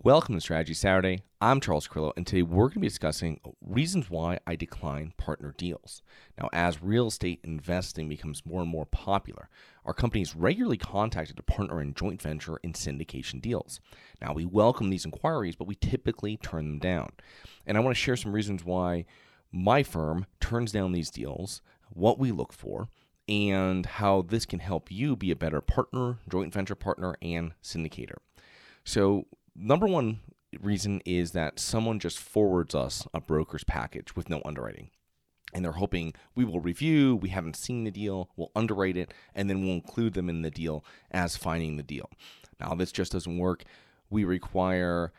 Welcome to Strategy Saturday. I'm Charles Carillo, and today we're going to be discussing reasons why I decline partner deals. Now, as real estate investing becomes more and more popular, our company is regularly contacted to partner in joint venture and syndication deals. Now, we welcome these inquiries, but we typically turn them down. And I want to share some reasons why my firm turns down these deals, what we look for, and how this can help you be a better partner, joint venture partner, and syndicator. So, number one reason is that someone just forwards us a broker's package with no underwriting. And they're hoping we will review, we haven't seen the deal, we'll underwrite it, and then we'll include them in the deal as finding the deal. Now, this just doesn't work. We require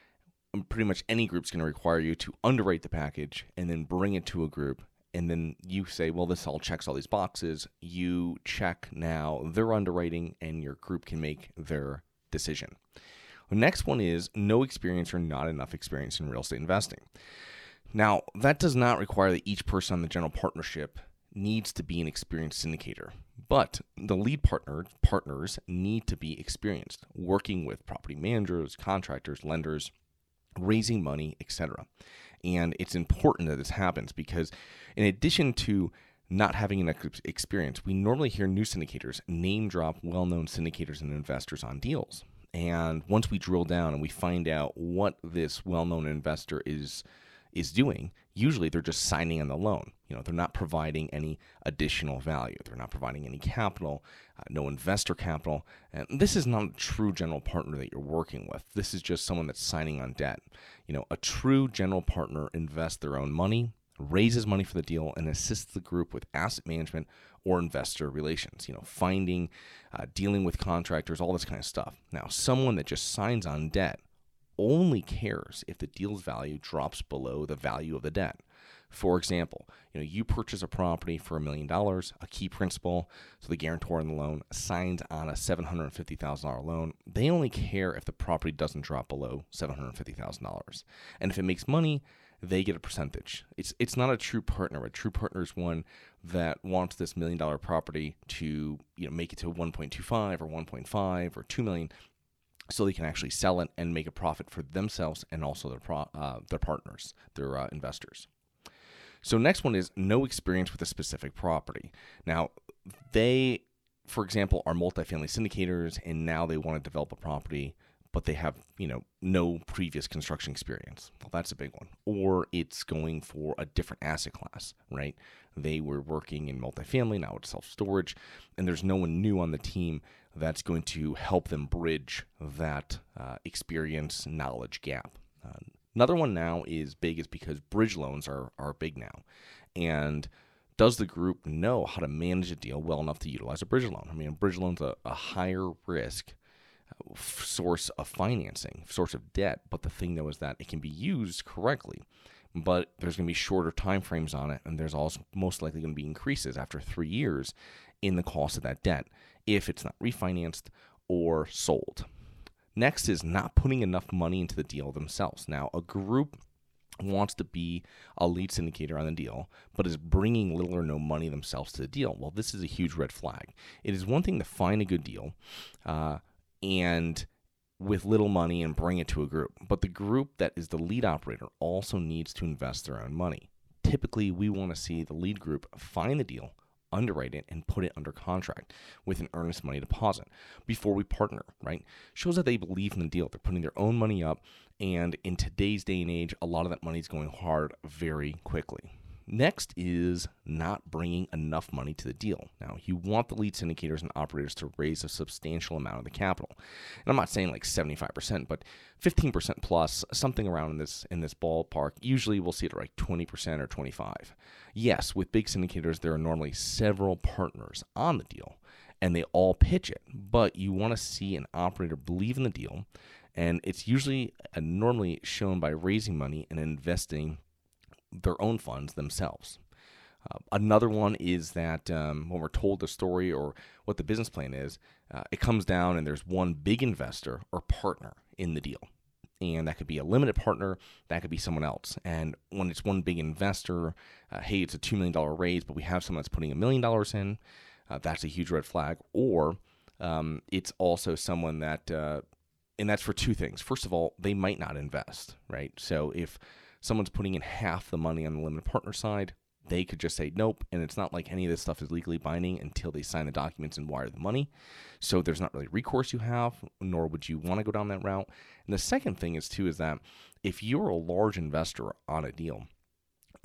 um, pretty much any group's going to require you to underwrite the package and then bring it to a group and then you say, well, this all checks all these boxes. You check now their underwriting, and your group can make their decision. The next one is no experience or not enough experience in real estate investing. Now, that does not require that each person on the general partnership needs to be an experienced syndicator, but the lead partner partners need to be experienced working with property managers, contractors, lenders, raising money, etc. And it's important that this happens because in addition to not having an experience, we normally hear new syndicators name drop well-known syndicators and investors on deals. And once we drill down and we find out what this well-known investor is is doing, usually they're just signing on the loan. You know, they're not providing any additional value. They're not providing any capital, uh, no investor capital. And this is not a true general partner that you're working with. This is just someone that's signing on debt. You know, a true general partner invests their own money, raises money for the deal, and assists the group with asset management or investor relations, you know, finding, uh, dealing with contractors, all this kind of stuff. Now, someone that just signs on debt only cares if the deal's value drops below the value of the debt. For example, you know, you purchase a property for a million dollars, a key principal, so the guarantor in the loan signs on a $750,000 loan. They only care if the property doesn't drop below $750,000. And if it makes money, they get a percentage. It's it's not a true partner. A true partner is one that wants this million dollar property to you know make it to 1.25 or 1.5 or 2 million, so they can actually sell it and make a profit for themselves and also their pro, uh, their partners, their uh, investors. So next one is no experience with a specific property. Now they, for example, are multifamily syndicators, and now they want to develop a property but they have you know no previous construction experience. Well that's a big one. Or it's going for a different asset class right? They were working in multifamily now it's self-storage and there's no one new on the team that's going to help them bridge that uh, experience knowledge gap. Uh, another one now is big is because bridge loans are, are big now. And does the group know how to manage a deal well enough to utilize a bridge loan? I mean, a bridge loan's a, a higher risk source of financing, source of debt. But the thing though is that it can be used correctly, but there's going to be shorter time frames on it, and there's also most likely going to be increases after three years in the cost of that debt if it's not refinanced or sold. Next is not putting enough money into the deal themselves. Now, a group wants to be a lead syndicator on the deal, but is bringing little or no money themselves to the deal. Well, this is a huge red flag. It is one thing to find a good deal. Uh, and with little money and bring it to a group. But the group that is the lead operator also needs to invest their own money. Typically, we want to see the lead group find the deal, underwrite it, and put it under contract with an earnest money deposit before we partner, right? Shows that they believe in the deal. They're putting their own money up. And in today's day and age, a lot of that money is going hard very quickly. Next is not bringing enough money to the deal. Now, you want the lead syndicators and operators to raise a substantial amount of the capital. And I'm not saying like 75%, but 15% plus, something around in this in this ballpark. Usually we'll see it like 20% or 25. Yes, with big syndicators there are normally several partners on the deal and they all pitch it, but you want to see an operator believe in the deal and it's usually uh, normally shown by raising money and investing their own funds themselves. Uh, another one is that um, when we're told the story or what the business plan is, uh, it comes down and there's one big investor or partner in the deal. And that could be a limited partner, that could be someone else. And when it's one big investor, uh, hey, it's a $2 million raise, but we have someone that's putting a million dollars in, uh, that's a huge red flag. Or um, it's also someone that uh, and that's for two things. First of all, they might not invest, right? So if someone's putting in half the money on the limited partner side, they could just say nope. And it's not like any of this stuff is legally binding until they sign the documents and wire the money. So there's not really recourse you have, nor would you want to go down that route. And the second thing is, too, is that if you're a large investor on a deal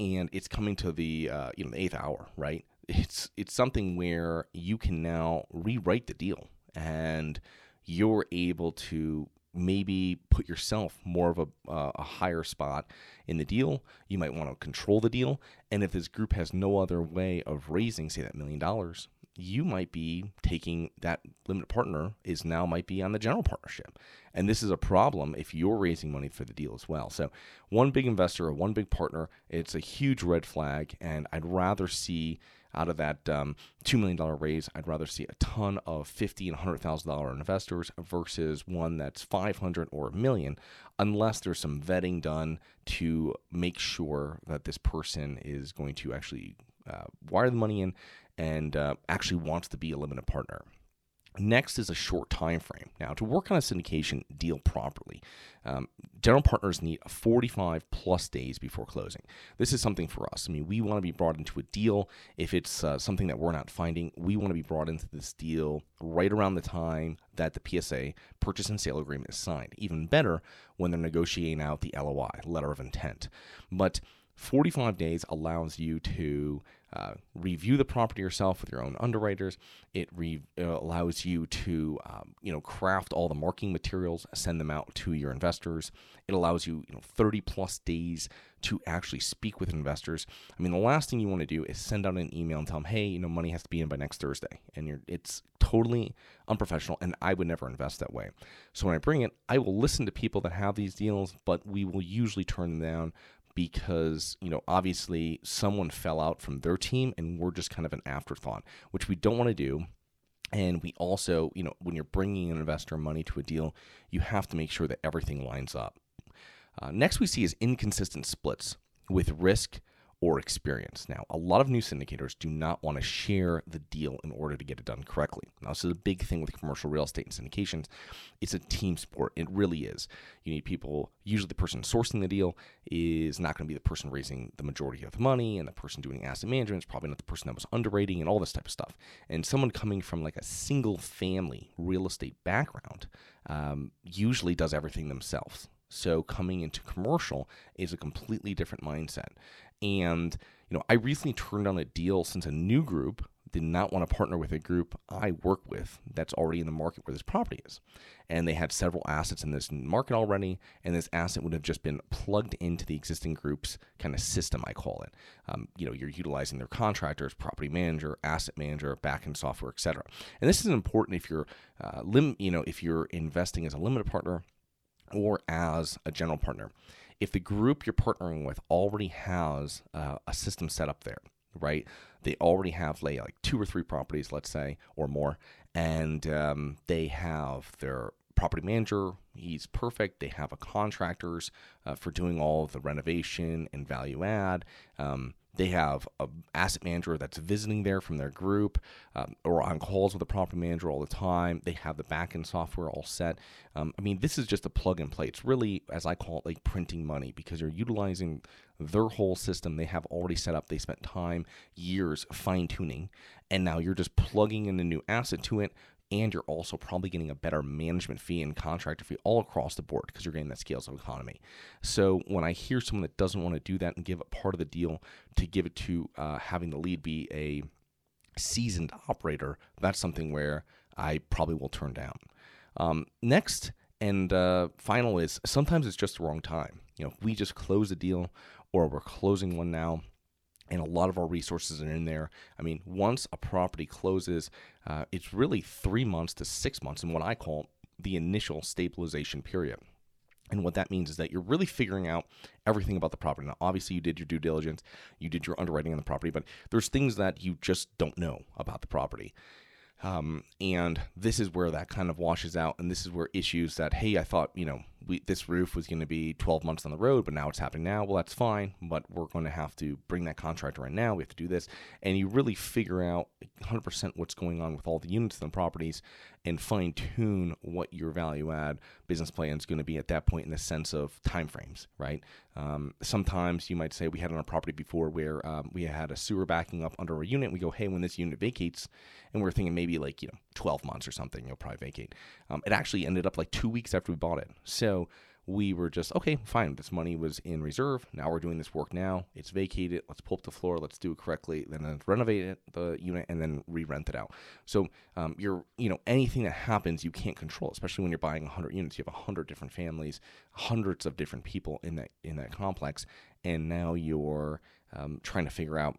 and it's coming to the, uh, you know, the eighth hour, right? It's, it's something where you can now rewrite the deal and you're able to maybe put yourself more of a, uh, a higher spot in the deal. You might want to control the deal. And if this group has no other way of raising, say, that million dollars, you might be taking that limited partner is now might be on the general partnership. And this is a problem if you're raising money for the deal as well. So, one big investor or one big partner, it's a huge red flag. And I'd rather see out of that um, $2 million raise, I'd rather see a ton of fifty and $100,000 investors versus one that's 500 or a million, unless there's some vetting done to make sure that this person is going to actually uh, wire the money in and uh, actually wants to be a limited partner. Next is a short time frame. Now, to work on a syndication deal properly, um, general partners need 45 plus days before closing. This is something for us. I mean, we want to be brought into a deal. If it's uh, something that we're not finding, we want to be brought into this deal right around the time that the PSA, purchase and sale agreement, is signed. Even better when they're negotiating out the LOI, letter of intent. But 45 days allows you to uh, review the property yourself with your own underwriters. It re- uh, allows you to, um, you know, craft all the marketing materials, send them out to your investors. It allows you, you know, 30 plus days to actually speak with investors. I mean, the last thing you want to do is send out an email and tell them, hey, you know, money has to be in by next Thursday, and it's totally unprofessional. And I would never invest that way. So when I bring it, I will listen to people that have these deals, but we will usually turn them down because, you know, obviously someone fell out from their team and we're just kind of an afterthought, which we don't want to do. And we also, you know, when you're bringing an investor money to a deal, you have to make sure that everything lines up. Uh, next, we see is inconsistent splits with risk or experience. Now, a lot of new syndicators do not want to share the deal in order to get it done correctly. Now, this is a big thing with commercial real estate and syndications. It's a team sport. It really is. You need people, usually the person sourcing the deal is not going to be the person raising the majority of the money, and the person doing asset management is probably not the person that was underwriting and all this type of stuff. And someone coming from like a single family real estate background um, usually does everything themselves. So coming into commercial is a completely different mindset. And, you know, I recently turned on a deal since a new group did not want to partner with a group I work with that's already in the market where this property is. And they had several assets in this market already, and this asset would have just been plugged into the existing group's kind of system, I call it. Um, you know, you're utilizing their contractors, property manager, asset manager, backend software, etc. And this is important if you're, uh, lim- you know, if you're investing as a limited partner or as a general partner. If the group you're partnering with already has uh, a system set up there, right? They already have like, two or three properties, let's say, or more, and um, they have their property manager. He's perfect. They have a contractors uh, for doing all of the renovation and value add. Um, they have an asset manager that's visiting there from their group um, or on calls with the property manager all the time. They have the backend software all set. Um, I mean, this is just a plug and play. It's really, as I call it, like printing money because you're utilizing their whole system they have already set up. They spent time, years fine tuning, and now you're just plugging in a new asset to it, and you're also probably getting a better management fee and contractor fee all across the board because you're getting that scales of economy. So when I hear someone that doesn't want to do that and give a part of the deal to give it to uh, having the lead be a seasoned operator, that's something where I probably will turn down. Um, next and uh, final is sometimes it's just the wrong time. You know, we just close a deal or we're closing one now and a lot of our resources are in there. I mean, once a property closes, uh, it's really three months to six months in what I call the initial stabilization period. And what that means is that you're really figuring out everything about the property. Now, obviously, you did your due diligence, you did your underwriting on the property, but there's things that you just don't know about the property. Um, and this is where that kind of washes out. And this is where issues that, hey, I thought, you know, we this roof was going to be 12 months on the road, but now it's happening now. Well, that's fine, but we're going to have to bring that contractor in now. We have to do this, and you really figure out 100% what's going on with all the units and the properties, and fine tune what your value add business plan is going to be at that point in the sense of timeframes, right? Um, sometimes you might say we had on a property before where um, we had a sewer backing up under a unit. We go, hey, when this unit vacates, and we're thinking maybe like you know 12 months or something, you'll probably vacate. Um, it actually ended up like two weeks after we bought it. So we were just okay fine this money was in reserve. Now we're doing this work now. It's vacated. Let's pull up the floor. Let's do it correctly. Then let's renovate it, the unit and then re-rent it out. So um, you're you know anything that happens you can't control especially when you're buying 100 units. You have 100 different families hundreds of different people in that in that complex and now you're um, trying to figure out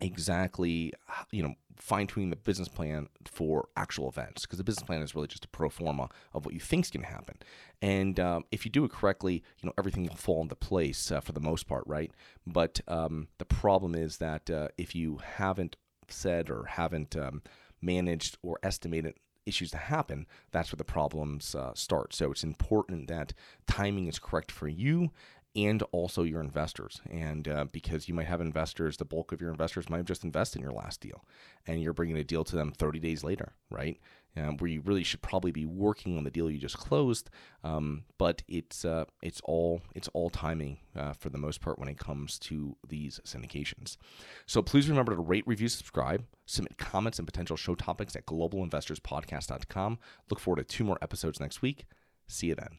exactly you know fine tuning the business plan for actual events because the business plan is really just a pro forma of what you think is going to happen and um, if you do it correctly you know everything will fall into place uh, for the most part right but um, the problem is that uh, if you haven't said or haven't um, managed or estimated issues to happen, that's where the problems uh, start. So it's important that timing is correct for you and also your investors. And uh, because you might have investors, the bulk of your investors might have just invested in your last deal, and you're bringing a deal to them 30 days later, right? Um, where you really should probably be working on the deal you just closed, um, but it's uh, it's all it's all timing uh, for the most part when it comes to these syndications. So please remember to rate, review, subscribe, submit comments and potential show topics at globalinvestorspodcast.com. Look forward to two more episodes next week. See you then.